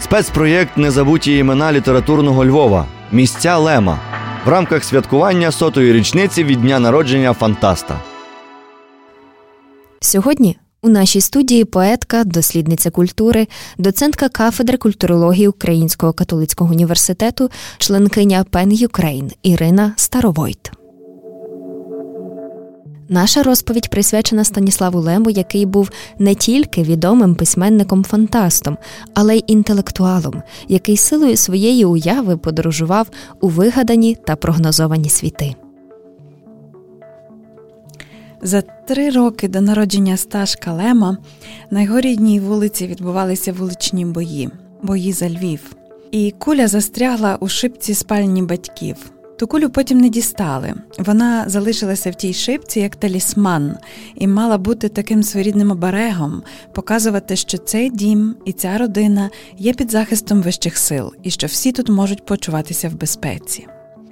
Спецпроєкт Незабуті імена літературного Львова Місця Лема в рамках святкування сотої річниці від дня народження Фантаста. Сьогодні у нашій студії поетка, дослідниця культури, доцентка кафедри культурології Українського католицького університету, членкиня PEN Ukraine Ірина Старовойт. Наша розповідь присвячена Станіславу Лему, який був не тільки відомим письменником-фантастом, але й інтелектуалом, який силою своєї уяви подорожував у вигадані та прогнозовані світи. За три роки до народження Сташка Лема на його рідній вулиці відбувалися вуличні бої, бої за Львів. І куля застрягла у шипці спальні батьків. Ту кулю потім не дістали. Вона залишилася в тій шипці як талісман, і мала бути таким своєрідним оберегом, показувати, що цей дім і ця родина є під захистом вищих сил, і що всі тут можуть почуватися в безпеці.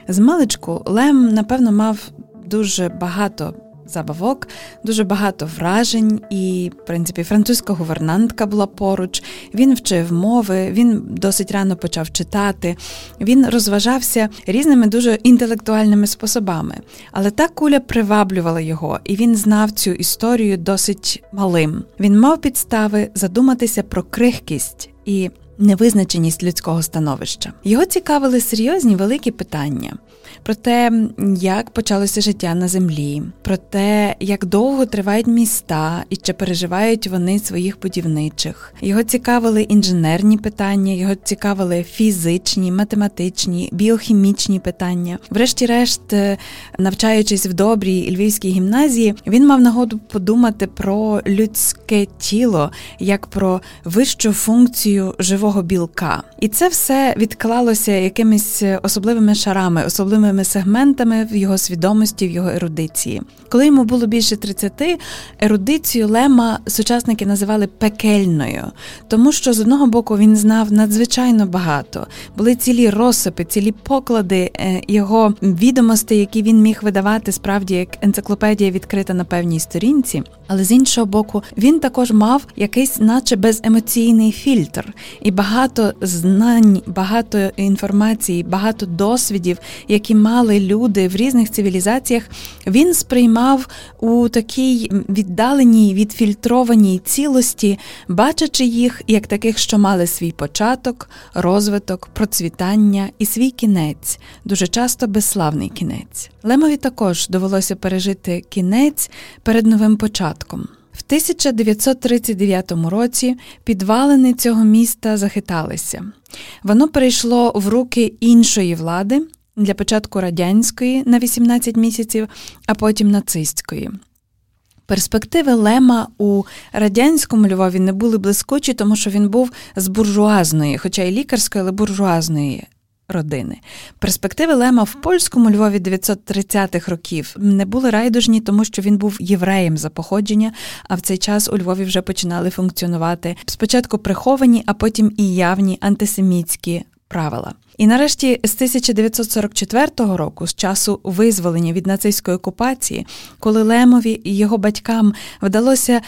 З маличку Лем, напевно, мав дуже багато забавок, дуже багато вражень, і, в принципі, французька гувернантка була поруч. Він вчив мови, він досить рано почав читати, він розважався різними дуже інтелектуальними способами. Але та куля приваблювала його, і він знав цю історію досить малим. Він мав підстави задуматися про крихкість і невизначеність людського становища. Його цікавили серйозні великі питання про те, як почалося життя на землі, про те, як довго тривають міста і чи переживають вони своїх будівничих. Його цікавили інженерні питання, його цікавили фізичні, математичні, біохімічні питання. Врешті-решт, е, навчаючись в добрій львівській гімназії, він мав нагоду подумати про людське тіло як про вищу функцію живого білка. І це все відклалося якимись особливими шарами, особливими окремими сегментами в його свідомості, в його ерудиції. Коли йому було більше 30, ерудицію Лема сучасники називали пекельною, тому що з одного боку він знав надзвичайно багато. Були цілі розсипи, цілі поклади е, його відомостей, які він міг видавати справді як енциклопедія відкрита на певній сторінці. Але з іншого боку, він також мав якийсь, наче беземоційний фільтр, і багато знань, багато інформації, багато досвідів, які мали люди в різних цивілізаціях, він сприймав у такій віддаленій, відфільтрованій цілості, бачачи їх як таких, що мали свій початок, розвиток, процвітання і свій кінець, дуже часто безславний кінець. Лемові також довелося пережити кінець перед новим початком. В 1939 році підвалини цього міста захиталися. Воно перейшло в руки іншої влади, для початку радянської на 18 місяців, а потім нацистської. Перспективи Лема у радянському Львові не були блискучі, тому що він був з буржуазної, хоча й лікарської, але буржуазної родини. Перспективи Лема в польському Львові 930-х років не були райдужні, тому що він був євреєм за походження, а в цей час у Львові вже починали функціонувати спочатку приховані, а потім і явні антисемітські правила. І нарешті з 1944 року, з часу визволення від нацистської окупації, коли Лемові і його батькам вдалося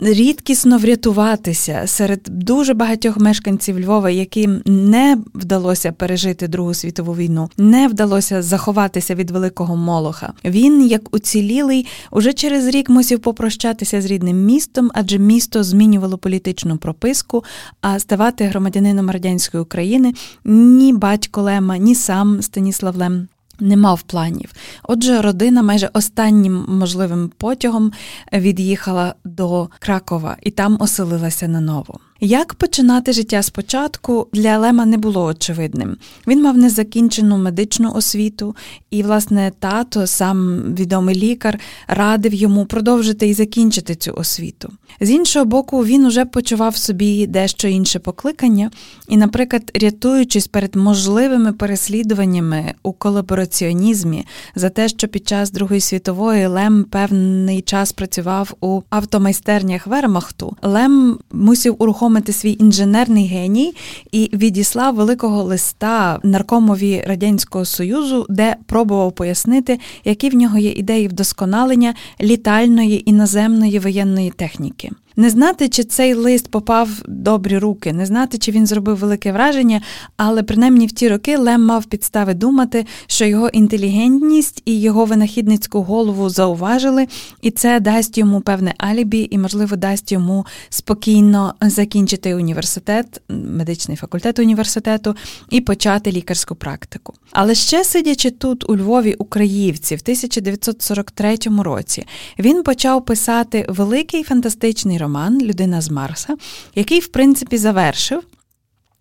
рідкісно врятуватися серед дуже багатьох мешканців Львова, яким не вдалося пережити Другу світову війну, не вдалося заховатися від великого молоха. Він, як уцілілий, уже через рік мусив попрощатися з рідним містом, адже місто змінювало політичну прописку, а ставати громадянином радянської України ні батько Лема, ні сам Станіслав Лем. Не мав планів. Отже, родина майже останнім можливим потягом від'їхала до Кракова і там оселилася наново. Як починати життя спочатку для Лема не було очевидним. Він мав незакінчену медичну освіту, і, власне, тато, сам відомий лікар, радив йому продовжити і закінчити цю освіту. З іншого боку, він уже почував собі дещо інше покликання, і, наприклад, рятуючись перед можливими переслідуваннями у колабораціонізмі за те, що під час Другої світової Лем певний час працював у автомайстернях Вермахту, Лем мусив урухомити знерухомити свій інженерний геній і відіслав великого листа наркомові радянського союзу, де пробував пояснити, які в нього є ідеї вдосконалення літальної іноземної воєнної техніки. Не знати, чи цей лист попав в добрі руки, не знати, чи він зробив велике враження, але принаймні в ті роки Лем мав підстави думати, що його інтелігентність і його винахідницьку голову зауважили, і це дасть йому певне алібі і, можливо, дасть йому спокійно закінчити університет, медичний факультет університету і почати лікарську практику. Але ще сидячи тут, у Львові, у Криївці, в 1943 році, він почав писати великий фантастичний роман Людина з Марса, який, в принципі, завершив.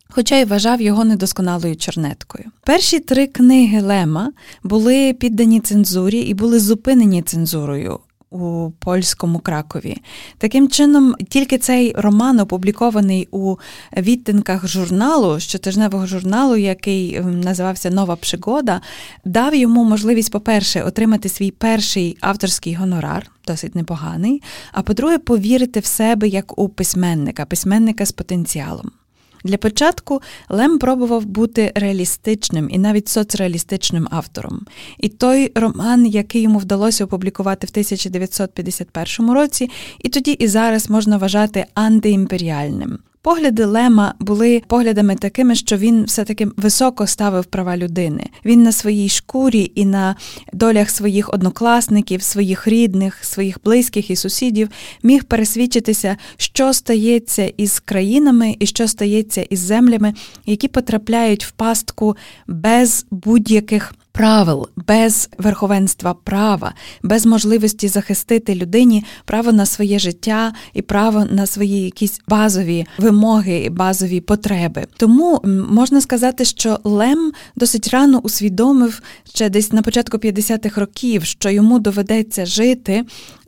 Хоча й вважав його недосконалою чорнеткою. Перші три книги Лема були піддані цензурі і були зупинені цензурою у польському Кракові. Таким чином, тільки цей роман, опублікований у відтинках журналу, щотижневого журналу, який називався Нова Пригода, дав йому можливість, по-перше, отримати свій перший авторський гонорар. Досить непоганий, а по-друге, повірити в себе як у письменника, письменника з потенціалом. Для початку Лем пробував бути реалістичним і навіть соцреалістичним автором. І той роман, який йому вдалося опублікувати в 1951 році, і тоді і зараз можна вважати антиімперіальним. Погляди Лема були поглядами такими, що він все-таки високо ставив права людини. Він на своїй шкурі і на долях своїх однокласників, своїх рідних, своїх близьких і сусідів міг пересвідчитися, що стається із країнами і що стається із землями, які потрапляють в пастку без будь-яких правил, без верховенства права, без можливості захистити людині право на своє життя і право на свої якісь базові вимоги, базові потреби. Тому можна сказати, що Лем досить рано усвідомив ще десь на початку 50-х років, що йому доведеться жити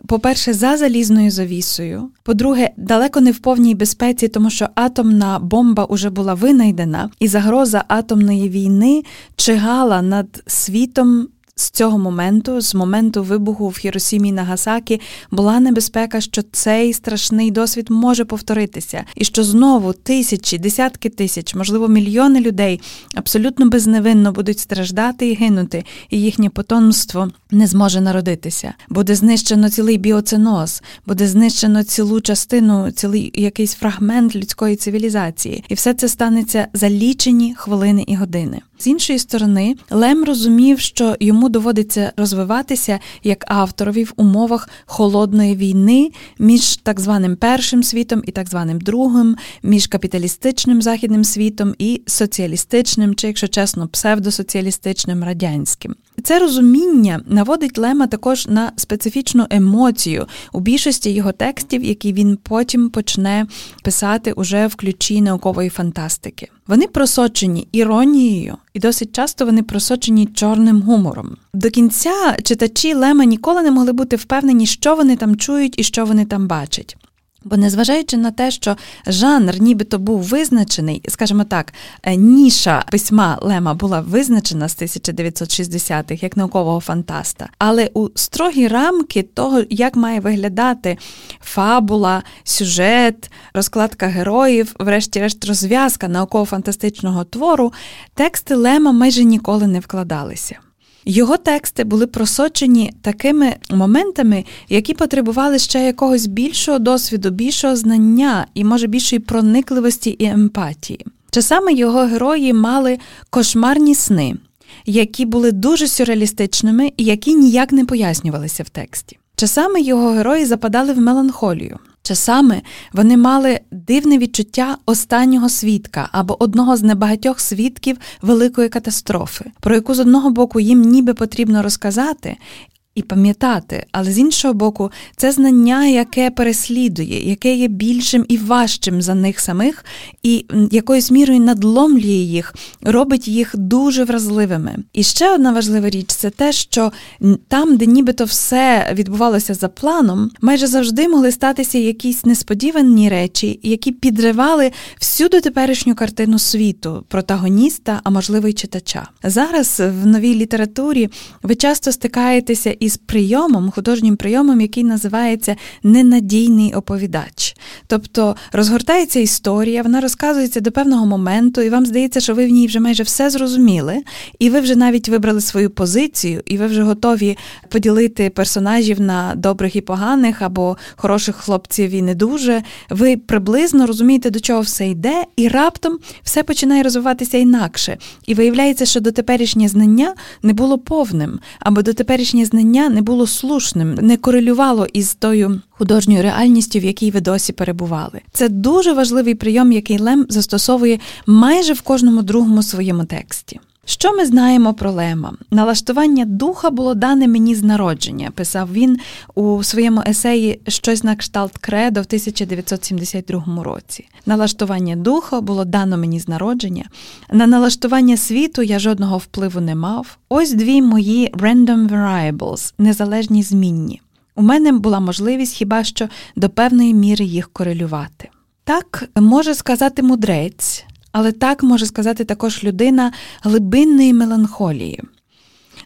по-перше, за залізною завісою. По-друге, далеко не в повній безпеці, тому що атомна бомба уже була винайдена, і загроза атомної війни чигала над світом з цього моменту, з моменту вибуху в Хіросімі Нагасакі, була небезпека, що цей страшний досвід може повторитися, і що знову тисячі, десятки тисяч, можливо, мільйони людей абсолютно безневинно будуть страждати і гинути, і їхнє потомство не зможе народитися. Буде знищено цілий біоценоз, буде знищено цілу частину, цілий якийсь фрагмент людської цивілізації, і все це станеться за лічені хвилини і години. З іншої сторони, Лем розумів, що йому доводиться розвиватися як авторові в умовах холодної війни між так званим першим світом і так званим другим, між капіталістичним західним світом і соціалістичним, чи, якщо чесно, псевдосоціалістичним радянським. Це розуміння наводить Лема також на специфічну емоцію у більшості його текстів, які він потім почне писати уже в ключі наукової фантастики. Вони просочені іронією, і досить часто вони просочені чорним гумором. До кінця читачі Лема ніколи не могли бути впевнені, що вони там чують і що вони там бачать. Бо незважаючи на те, що жанр нібито був визначений, скажімо так, е, ніша письма Лема була визначена з 1960-х як наукового фантаста, але у строгі рамки того, як має виглядати фабула, сюжет, розкладка героїв, врешті-решт, розв'язка науково-фантастичного твору, тексти Лема майже ніколи не вкладалися. Його тексти були просочені такими моментами, які потребували ще якогось більшого досвіду, більшого знання і, може, більшої проникливості і емпатії. Часами його герої мали кошмарні сни, які були дуже сюрреалістичними і які ніяк не пояснювалися в тексті. Часами його герої западали в меланхолію. Часами вони мали дивне відчуття останнього свідка або одного з небагатьох свідків великої катастрофи, про яку з одного боку їм ніби потрібно розказати, і пам'ятати, але з іншого боку, це знання, яке переслідує, яке є більшим і важчим за них самих, і якоюсь мірою надломлює їх, робить їх дуже вразливими. І ще одна важлива річ це те, що там, де нібито все відбувалося за планом, майже завжди могли статися якісь несподівані речі, які підривали всю дотеперішню картину світу, протагоніста, а можливо й читача. Зараз в новій літературі ви часто стикаєтеся із із прийомом, художнім прийомом, який називається ненадійний оповідач. Тобто розгортається історія, вона розказується до певного моменту, і вам здається, що ви в ній вже майже все зрозуміли, і ви вже навіть вибрали свою позицію, і ви вже готові поділити персонажів на добрих і поганих, або хороших хлопців і не дуже. Ви приблизно розумієте, до чого все йде, і раптом все починає розвиватися інакше. І виявляється, що дотеперішнє знання не було повним, або дотеперішнє знання не було слушним, не корелювало із тою художньою реальністю, в якій ви досі перебували. Це дуже важливий прийом, який Лем застосовує майже в кожному другому своєму тексті. Що ми знаємо про Лема? Налаштування духа було дане мені з народження, писав він у своєму есеї Щось на кшталт кредо в 1972 році. Налаштування духа було дано мені з народження. На налаштування світу я жодного впливу не мав. Ось дві мої random variables, незалежні змінні. У мене була можливість хіба що до певної міри їх корелювати. Так може сказати мудрець, але так може сказати також людина глибинної меланхолії.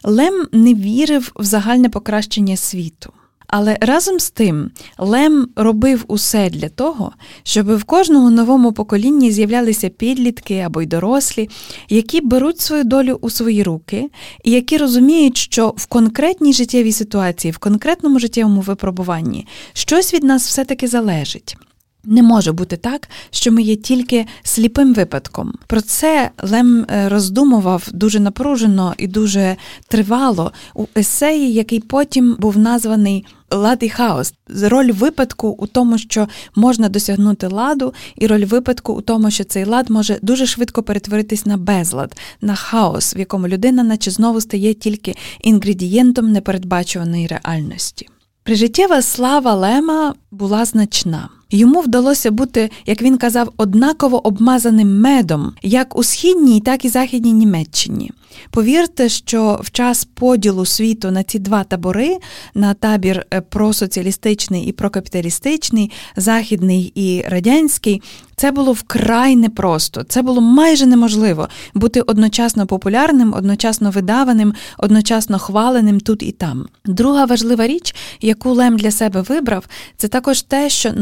Лем не вірив в загальне покращення світу. Але разом з тим Лем робив усе для того, щоб в кожному новому поколінні з'являлися підлітки або й дорослі, які беруть свою долю у свої руки, і які розуміють, що в конкретній життєвій ситуації, в конкретному життєвому випробуванні щось від нас все-таки залежить. Не може бути так, що ми є тільки сліпим випадком. Про це Лем е, роздумував дуже напружено і дуже тривало у есеї, який потім був названий Лад і хаос. Роль випадку у тому, що можна досягнути ладу, і роль випадку у тому, що цей лад може дуже швидко перетворитись на безлад, на хаос, в якому людина, наче знову стає тільки інгредієнтом непередбачуваної реальності. Прижиттєва слава Лема була значна. Йому вдалося бути, як він казав, однаково обмазаним медом, як у східній, так і західній Німеччині. Повірте, що в час поділу світу на ці два табори, на табір е, просоціалістичний і прокапіталістичний, західний і радянський, це було вкрай непросто. Це було майже неможливо бути одночасно популярним, одночасно видаваним, одночасно хваленим тут і там. Друга важлива річ, яку Лем для себе вибрав, це також те, що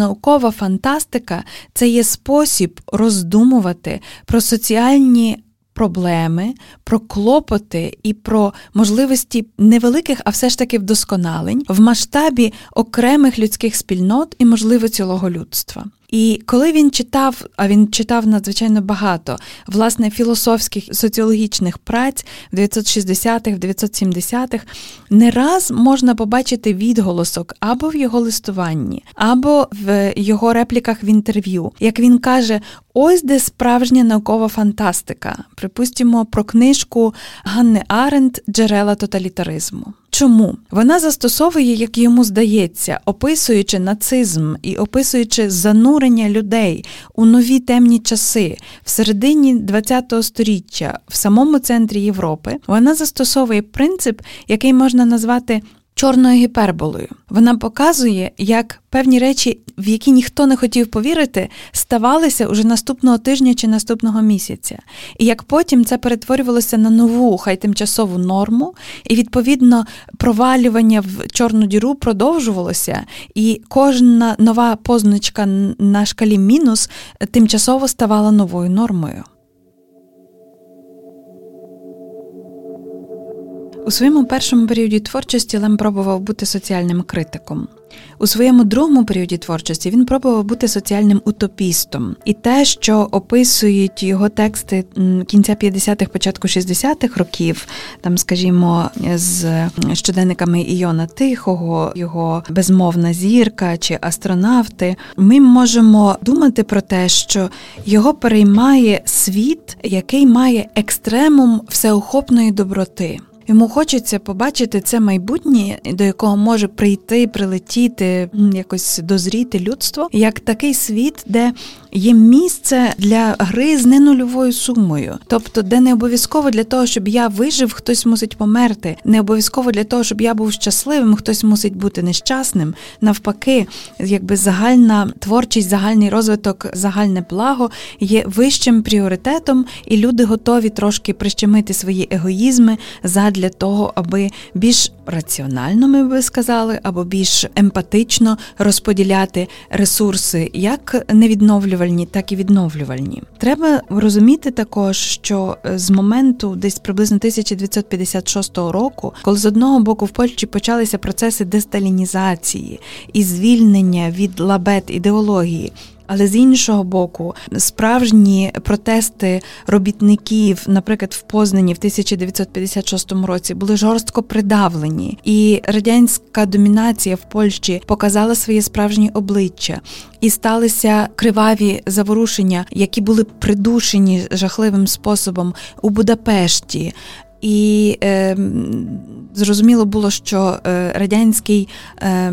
наукова фантастика це є спосіб роздумувати про соціальні проблеми, про клопоти і про можливості невеликих, а все ж таки вдосконалень в масштабі окремих людських спільнот і, можливо, цілого людства. І коли він читав, а він читав надзвичайно багато власне філософських соціологічних праць в 960-х, в 970-х, не раз можна побачити відголосок або в його листуванні, або в його репліках в інтерв'ю. Як він каже, ось де справжня наукова фантастика, припустимо, про книжку Ганни Аренд Джерела тоталітаризму. Чому вона застосовує, як йому здається, описуючи нацизм і описуючи занурення людей у нові темні часи. В середині ХХ століття в самому центрі Європи, вона застосовує принцип, який можна назвати чорною гіперболою. Вона показує, як певні речі, в які ніхто не хотів повірити, ставалися уже наступного тижня чи наступного місяця. І як потім це перетворювалося на нову, хай тимчасову норму, і відповідно провалювання в чорну діру продовжувалося, і кожна нова позначка на шкалі мінус тимчасово ставала новою нормою. У своєму першому періоді творчості Лем пробував бути соціальним критиком. У своєму другому періоді творчості він пробував бути соціальним утопістом, і те, що описують його тексти кінця 50-х, початку 60-х років, там, скажімо, з щоденниками Іона Тихого, його безмовна зірка чи астронавти, ми можемо думати про те, що його переймає світ, який має екстремум всеохопної доброти. Йому хочеться побачити це майбутнє, до якого може прийти, прилетіти, якось дозріти людство, як такий світ, де є місце для гри з ненульовою сумою, тобто, де не обов'язково для того, щоб я вижив, хтось мусить померти, не обов'язково для того, щоб я був щасливим, хтось мусить бути нещасним. Навпаки, якби загальна творчість, загальний розвиток, загальне благо є вищим пріоритетом, і люди готові трошки прищемити свої егоїзми задля того, аби більш раціонально, ми би сказали, або більш емпатично розподіляти ресурси, як невідновлювальні, так і відновлювальні. Треба розуміти також, що з моменту десь приблизно 1956 року, коли з одного боку в Польщі почалися процеси десталінізації і звільнення від лабет ідеології. Але з іншого боку, справжні протести робітників, наприклад, в Познані в 1956 році, були жорстко придавлені, і радянська домінація в Польщі показала своє справжнє обличчя. І сталися криваві заворушення, які були придушені жахливим способом у Будапешті, і е, зрозуміло було, що е, радянський е,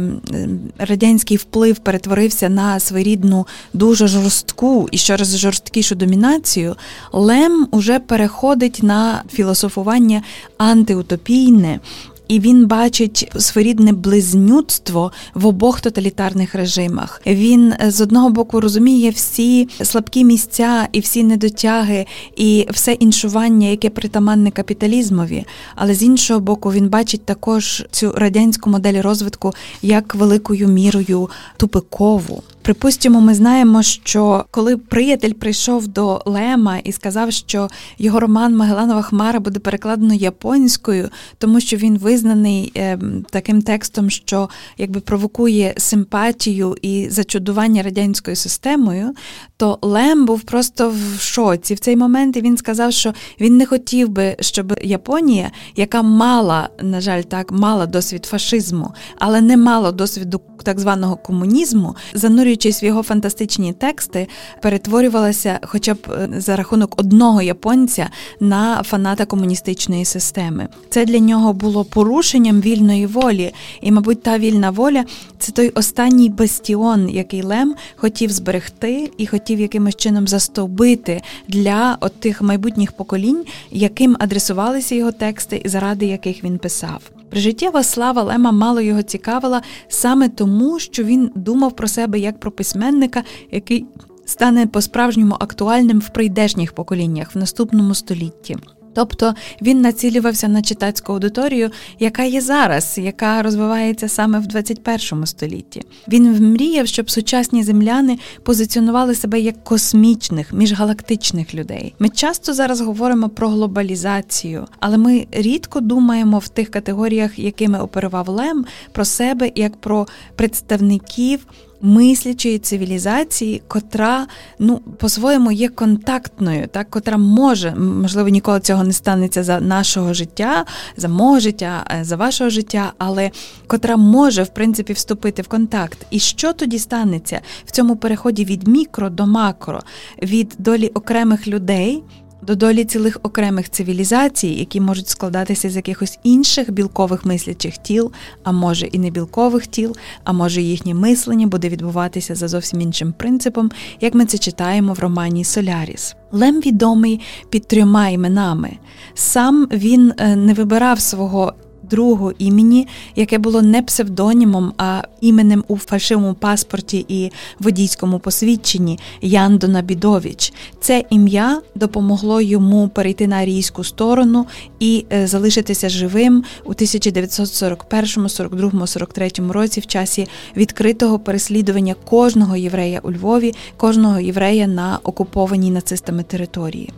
радянський вплив перетворився на своєрідну дуже жорстку і ще раз жорсткішу домінацію. Лем уже переходить на філософування антиутопійне, і він бачить своєрідне близнюцтво в обох тоталітарних режимах. Він е, з одного боку розуміє всі слабкі місця і всі недотяги, і все іншування, яке притаманне капіталізмові. Але з іншого боку, він бачить також цю радянську модель розвитку як великою мірою тупикову. Припустимо, ми знаємо, що коли приятель прийшов до Лема і сказав, що його роман Магеланова Хмара буде перекладено японською, тому що він визнаний е, таким текстом, що якби провокує симпатію і зачудування радянською системою, то Лем був просто в шоці в цей момент. І він сказав, що він не хотів би, щоб Японія, яка мала, на жаль, так мала досвід фашизму, але не мала досвіду так званого комунізму, занурюючись в його фантастичні тексти, перетворювалася, хоча б е, за рахунок одного японця на фаната комуністичної системи. Це для нього було порушенням вільної волі, і, мабуть, та вільна воля це той останній бастіон, який Лем хотів зберегти і хотів якимось чином застовбити для от тих майбутніх поколінь, яким адресувалися його тексти, і заради яких він писав. Прижиттєва слава Лема мало його цікавила саме тому, що він думав про себе як про письменника, який стане по-справжньому актуальним в прийдешніх поколіннях в наступному столітті. Тобто він націлювався на читацьку аудиторію, яка є зараз, яка розвивається саме в 21 столітті. Він мріяв, щоб сучасні земляни позиціонували себе як космічних, міжгалактичних людей. Ми часто зараз говоримо про глобалізацію, але ми рідко думаємо в тих категоріях, якими оперував Лем, про себе як про представників мислячої цивілізації, котра ну по-своєму є контактною, так котра може, можливо, ніколи цього не станеться за нашого життя, за мого життя, е, за вашого життя, але котра може в принципі вступити в контакт. І що тоді станеться в цьому переході від мікро до макро, від долі окремих людей? До долі цілих окремих цивілізацій, які можуть складатися з якихось інших білкових мислячих тіл, а може і не білкових тіл, а може їхнє мислення буде відбуватися за зовсім іншим принципом, як ми це читаємо в романі Соляріс. Лем відомий під трьома іменами. Сам він е, не вибирав свого другого імені, яке було не псевдонімом, а іменем у фальшивому паспорті і водійському посвідченні Ян Донабідович. Це ім'я допомогло йому перейти на арійську сторону і е, залишитися живим у 1941, 42, 43 році в часі відкритого переслідування кожного єврея у Львові, кожного єврея на окупованій нацистами території.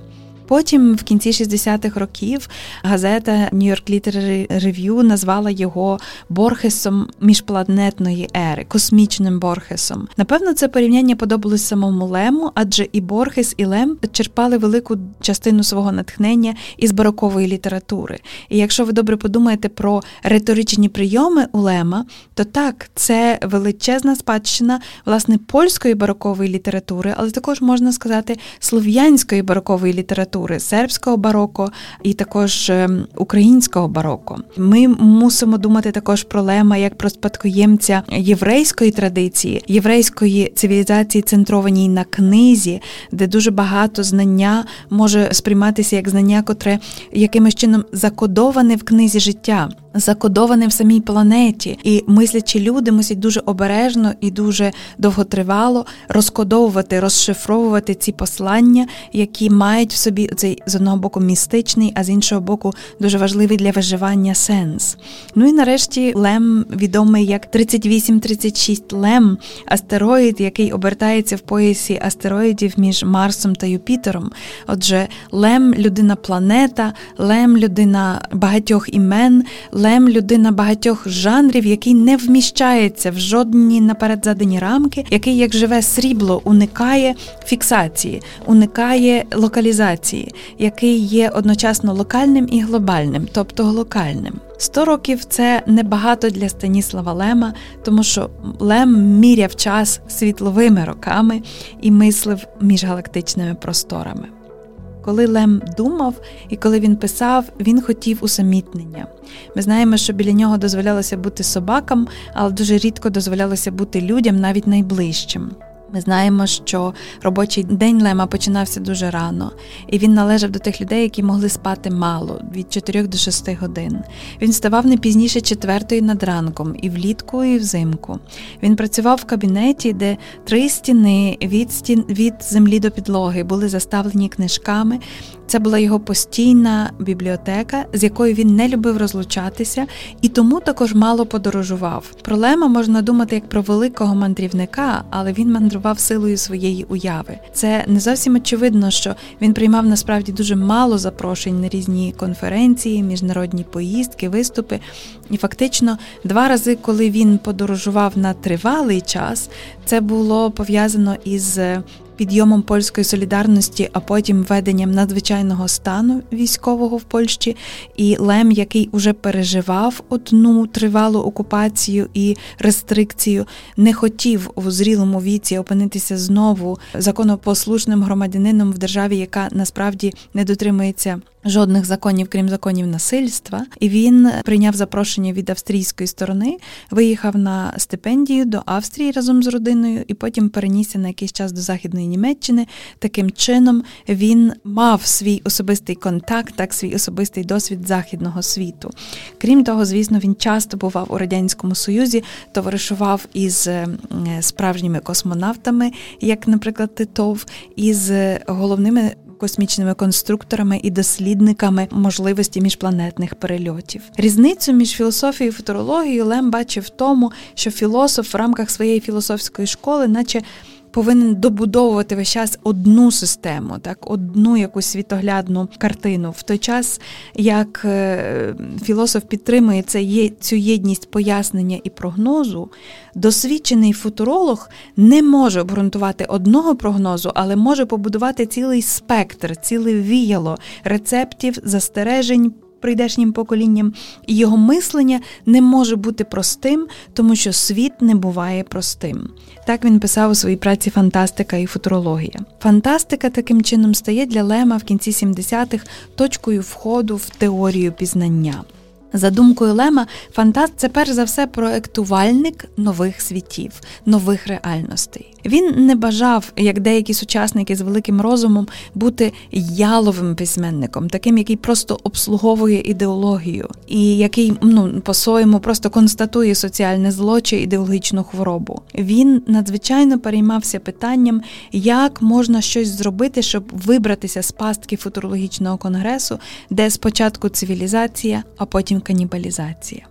Потім, в кінці 60-х років, газета New York Literary Review назвала його Борхесом міжпланетної ери, космічним Борхесом. Напевно, це порівняння подобалось самому Лему, адже і Борхес, і Лем черпали велику частину свого натхнення із барокової літератури. І якщо ви добре подумаєте про риторичні прийоми у Лема, то так, це величезна спадщина власне польської барокової літератури, але також можна сказати слов'янської барокової літератури літератури сербського бароко і також е, українського бароко. Ми мусимо думати також про Лема як про спадкоємця єврейської традиції, єврейської цивілізації, центрованій на книзі, де дуже багато знання може сприйматися як знання, котре якимось чином закодоване в книзі життя. Закодоване в самій планеті, і мислячі люди мусять дуже обережно і дуже довготривало розкодовувати, розшифровувати ці послання, які мають в собі цей з одного боку містичний, а з іншого боку, дуже важливий для виживання сенс. Ну і нарешті Лем відомий як 3836 Лем, астероїд, який обертається в поясі астероїдів між Марсом та Юпітером. Отже, Лем людина планета, Лем людина багатьох імен. Лем людина багатьох жанрів, який не вміщається в жодні наперед задані рамки, який, як живе срібло, уникає фіксації, уникає локалізації, який є одночасно локальним і глобальним, тобто локальним. Сто років це небагато для Станіслава Лема, тому що Лем міряв час світловими роками і мислив міжгалактичними просторами. Коли Лем думав і коли він писав, він хотів усамітнення. Ми знаємо, що біля нього дозволялося бути собакам, але дуже рідко дозволялося бути людям, навіть найближчим. Ми знаємо, що робочий день Лема починався дуже рано, і він належав до тих людей, які могли спати мало від 4 до 6 годин. Він вставав не пізніше четвертої над ранком, і влітку, і взимку. Він працював в кабінеті, де три стіни від стін від землі до підлоги були заставлені книжками. Це була його постійна бібліотека, з якою він не любив розлучатися, і тому також мало подорожував. Про Лема можна думати як про великого мандрівника, але він мандрував силою своєї уяви. Це не зовсім очевидно, що він приймав насправді дуже мало запрошень на різні конференції, міжнародні поїздки, виступи. І фактично, два рази, коли він подорожував на тривалий час, це було пов'язано із підйомом польської солідарності, а потім введенням надзвичайного стану військового в Польщі, і Лем, який уже переживав одну тривалу окупацію і рестрикцію, не хотів у зрілому віці опинитися знову законопослушним громадянином в державі, яка насправді не дотримується жодних законів, крім законів насильства, і він прийняв запрошення від австрійської сторони, виїхав на стипендію до Австрії разом з родиною, і потім перенісся на якийсь час до Західної Німеччини. Таким чином він мав свій особистий контакт, так свій особистий досвід західного світу. Крім того, звісно, він часто бував у радянському союзі, товаришував із е, справжніми космонавтами, як, наприклад, Титов, із головними космічними конструкторами і дослідниками можливості міжпланетних перельотів. Різницю між філософією і футурологією Лем бачив в тому, що філософ в рамках своєї філософської школи, наче повинен добудовувати весь час одну систему, так, одну якусь світоглядну картину. В той час, як е, філософ підтримує це, цю єдність пояснення і прогнозу, досвідчений футуролог не може обґрунтувати одного прогнозу, але може побудувати цілий спектр, ціле віяло рецептів, застережень прийдешнім поколінням, і його мислення не може бути простим, тому що світ не буває простим. Так він писав у своїй праці Фантастика і футурологія. Фантастика таким чином стає для Лема в кінці 70-х точкою входу в теорію пізнання. За думкою Лема, фантаст це перш за все проектувальник нових світів, нових реальностей. Він не бажав, як деякі сучасники з великим розумом, бути яловим письменником, таким, який просто обслуговує ідеологію, і який ну по-своєму просто констатує соціальне зло чи ідеологічну хворобу. Він надзвичайно переймався питанням, як можна щось зробити, щоб вибратися з пастки футурологічного конгресу, де спочатку цивілізація, а потім канібалізація.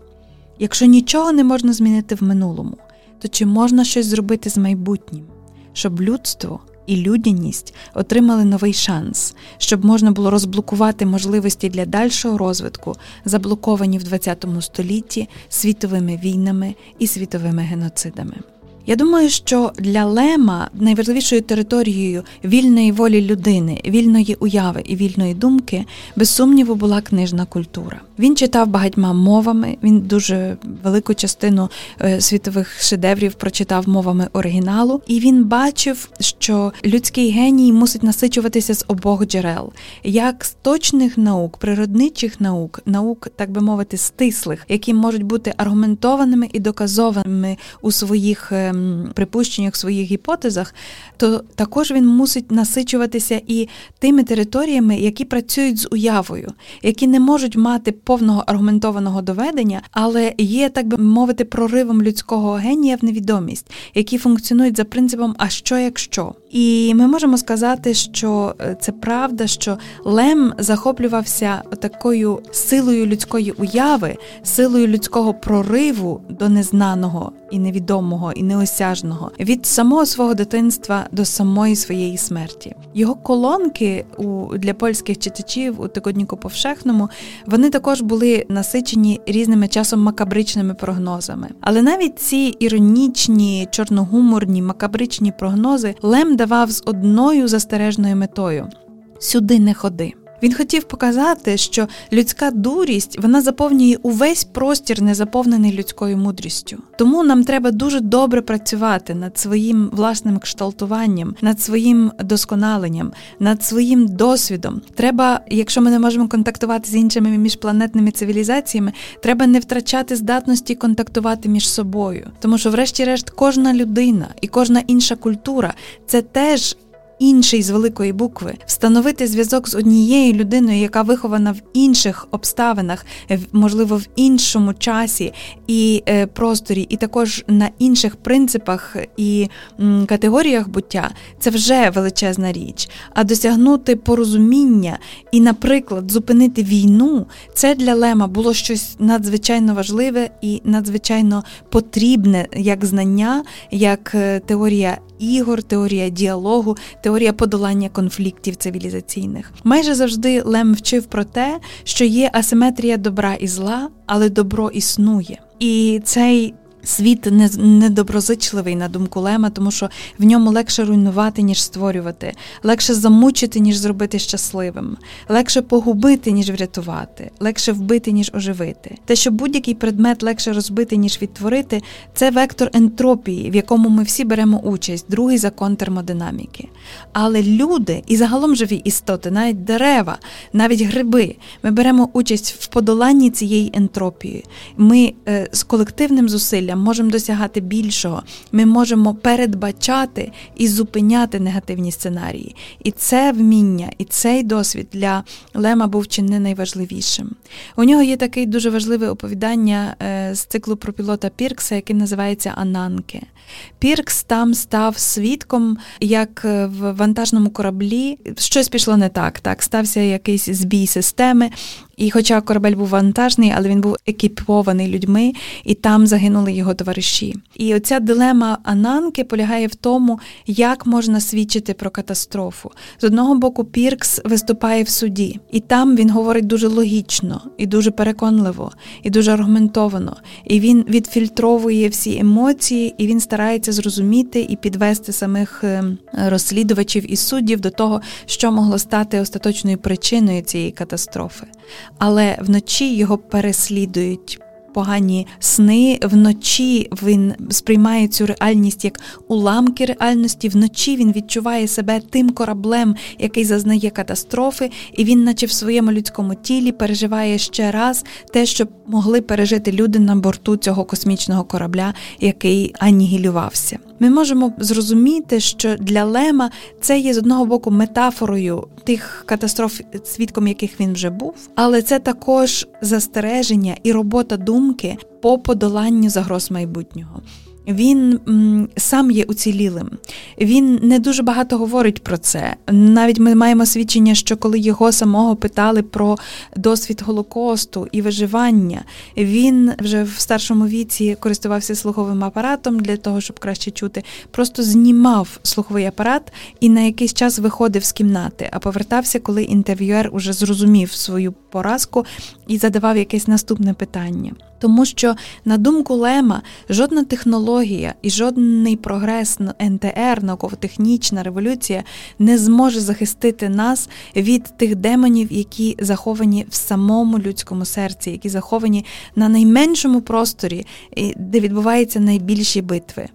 Якщо нічого не можна змінити в минулому то чи можна щось зробити з майбутнім, щоб людство і людяність отримали новий шанс, щоб можна було розблокувати можливості для дальшого розвитку, заблоковані в ХХ столітті світовими війнами і світовими геноцидами? Я думаю, що для Лема найважливішою територією вільної волі людини, вільної уяви і вільної думки, без сумніву, була книжна культура. Він читав багатьма мовами. Він дуже велику частину е, світових шедеврів прочитав мовами оригіналу, і він бачив, що людський геній мусить насичуватися з обох джерел, як з точних наук, природничих наук, наук, так би мовити, стислих, які можуть бути аргументованими і доказованими у своїх. Припущеннях, своїх гіпотезах, то також він мусить насичуватися і тими територіями, які працюють з уявою, які не можуть мати повного аргументованого доведення, але є, так би мовити, проривом людського генія в невідомість, які функціонують за принципом А що якщо? І ми можемо сказати, що е, це правда, що Лем захоплювався такою силою людської уяви, силою людського прориву до незнаного і невідомого, і неосяжного від самого свого дитинства до самої своєї смерті. Його колонки у для польських читачів у тикодніку повшехному вони також були насичені різними часом макабричними прогнозами. Але навіть ці іронічні, чорногуморні, макабричні прогнози Лем давав з одною застережною метою: сюди не ходи. Він хотів показати, що людська дурість вона заповнює увесь простір, не заповнений людською мудрістю. Тому нам треба дуже добре працювати над своїм власним кшталтуванням, над своїм досконаленням, над своїм досвідом. Треба, якщо ми не можемо контактувати з іншими міжпланетними цивілізаціями, треба не втрачати здатності контактувати між собою, тому що, врешті-решт, кожна людина і кожна інша культура це теж інший з великої букви, встановити зв'язок з однією людиною, яка вихована в інших обставинах, можливо, в іншому часі і е, просторі, і також на інших принципах і категоріях буття, це вже величезна річ. А досягнути порозуміння і, наприклад, зупинити війну, це для Лема було щось надзвичайно важливе і надзвичайно потрібне як знання, як е, теорія ігор, теорія діалогу, теорія подолання конфліктів цивілізаційних. Майже завжди Лем вчив про те, що є асиметрія добра і зла, але добро існує. І цей Світ недоброзичливий на думку Лема, тому що в ньому легше руйнувати, ніж створювати, легше замучити, ніж зробити щасливим, легше погубити, ніж врятувати, легше вбити, ніж оживити. Те, що будь-який предмет легше розбити, ніж відтворити, це вектор ентропії, в якому ми всі беремо участь, другий закон термодинаміки. Але люди і загалом живі істоти, навіть дерева, навіть гриби, ми беремо участь в подоланні цієї ентропії. Ми е, з колективним зусиллям можемо досягати більшого. Ми можемо передбачати і зупиняти негативні сценарії. І це вміння, і цей досвід для Лема був чи не найважливішим. У нього є такий дуже важливе оповідання е, з циклу про пілота Піркса, який називається Ананки. Піркс там став свідком, як е, в вантажному кораблі щось пішло не так. Так, стався якийсь збій системи. І, хоча корабель був вантажний, але він був екіпований людьми, і там загинули його товариші. І оця дилема Ананки полягає в тому, як можна свідчити про катастрофу. З одного боку, Піркс виступає в суді, і там він говорить дуже логічно, і дуже переконливо, і дуже аргументовано. І він відфільтровує всі емоції, і він старається зрозуміти і підвести самих е, розслідувачів і суддів до того, що могло стати остаточною причиною цієї катастрофи але вночі його переслідують. Погані сни вночі він сприймає цю реальність як уламки реальності. Вночі він відчуває себе тим кораблем, який зазнає катастрофи, і він, наче в своєму людському тілі, переживає ще раз те, що могли пережити люди на борту цього космічного корабля, який анігілювався. Ми можемо зрозуміти, що для Лема це є з одного боку метафорою тих катастроф, свідком яких він вже був, але це також застереження і робота думки по подоланню загроз майбутнього він сам є уцілілим. Він не дуже багато говорить про це. Навіть ми маємо свідчення, що коли його самого питали про досвід Голокосту і виживання, він вже в старшому віці користувався слуховим апаратом для того, щоб краще чути. Просто знімав слуховий апарат і на якийсь час виходив з кімнати, а повертався, коли інтерв'юер уже зрозумів свою поразку і задавав якесь наступне питання. Тому що, на думку Лема, жодна технологія і жодний прогрес НТР, науково-технічна революція не зможе захистити нас від тих демонів, які заховані в самому людському серці, які заховані на найменшому просторі, де відбуваються найбільші битви.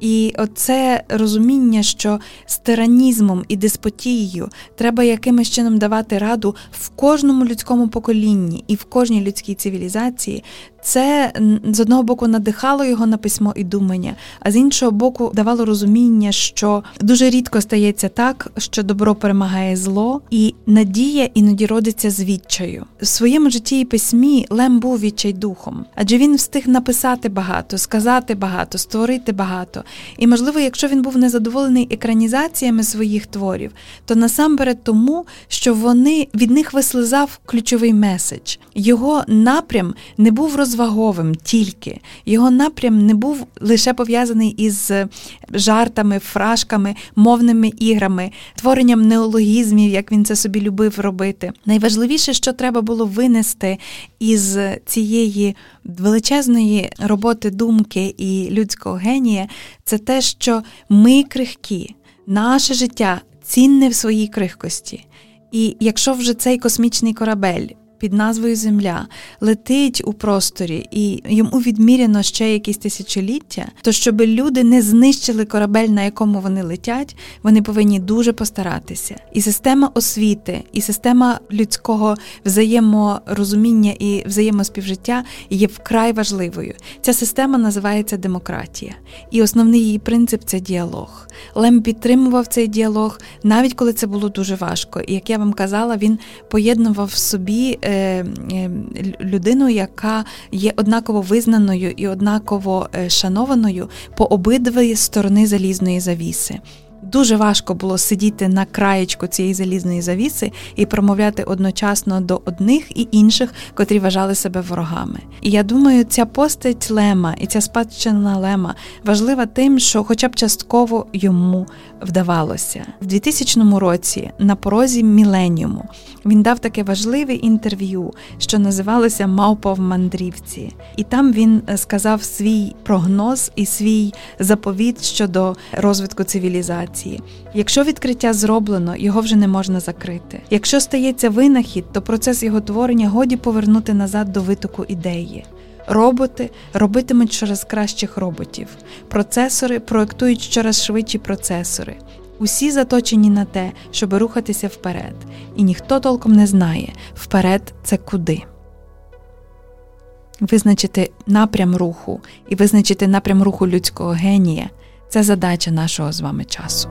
І оце розуміння, що з тиранізмом і деспотією треба якимось чином давати раду в кожному людському поколінні і в кожній людській цивілізації, це з одного боку надихало його на письмо і думання, а з іншого боку, давало розуміння, що дуже рідко стається так, що добро перемагає зло, і надія іноді родиться з відчаю. В своєму житті і письмі Лем був відчайдухом, адже він встиг написати багато, сказати багато, створити багато. І, можливо, якщо він був незадоволений екранізаціями своїх творів, то насамперед тому, що вони від них вислизав ключовий меседж. Його напрям не був розваговим тільки, його напрям не був лише пов'язаний із жартами, фрашками, мовними іграми, творенням неологізмів, як він це собі любив робити. Найважливіше, що треба було винести із цієї величезної роботи думки і людського генія, це те, що ми крихкі, наше життя цінне в своїй крихкості. І якщо вже цей космічний корабель під назвою Земля летить у просторі і йому відміряно ще якісь тисячоліття, то щоб люди не знищили корабель, на якому вони летять, вони повинні дуже постаратися. І система освіти, і система людського взаєморозуміння і взаємоспівжиття є вкрай важливою. Ця система називається демократія, і основний її принцип це діалог. Лем підтримував цей діалог, навіть коли це було дуже важко. І як я вам казала, він поєднував в собі е, е, людину, яка є однаково визнаною і однаково е, шанованою по обидві сторони залізної завіси. Дуже важко було сидіти на краєчку цієї залізної завіси і промовляти одночасно до одних і інших, котрі вважали себе ворогами. І я думаю, ця постать Лема і ця спадщина Лема важлива тим, що, хоча б частково йому вдавалося в 2000 році на порозі Міленіуму він дав таке важливе інтерв'ю, що називалося Мавпа в мандрівці, і там він е, сказав свій прогноз і свій заповіт щодо розвитку цивілізації. Якщо відкриття зроблено, його вже не можна закрити. Якщо стається винахід, то процес його творення годі повернути назад до витоку ідеї. Роботи робитимуть щораз кращих роботів, процесори проектують щораз швидші процесори. Усі заточені на те, щоб рухатися вперед, і ніхто толком не знає вперед це куди. Визначити напрям руху і визначити напрям руху людського генія це задача нашого з вами часу.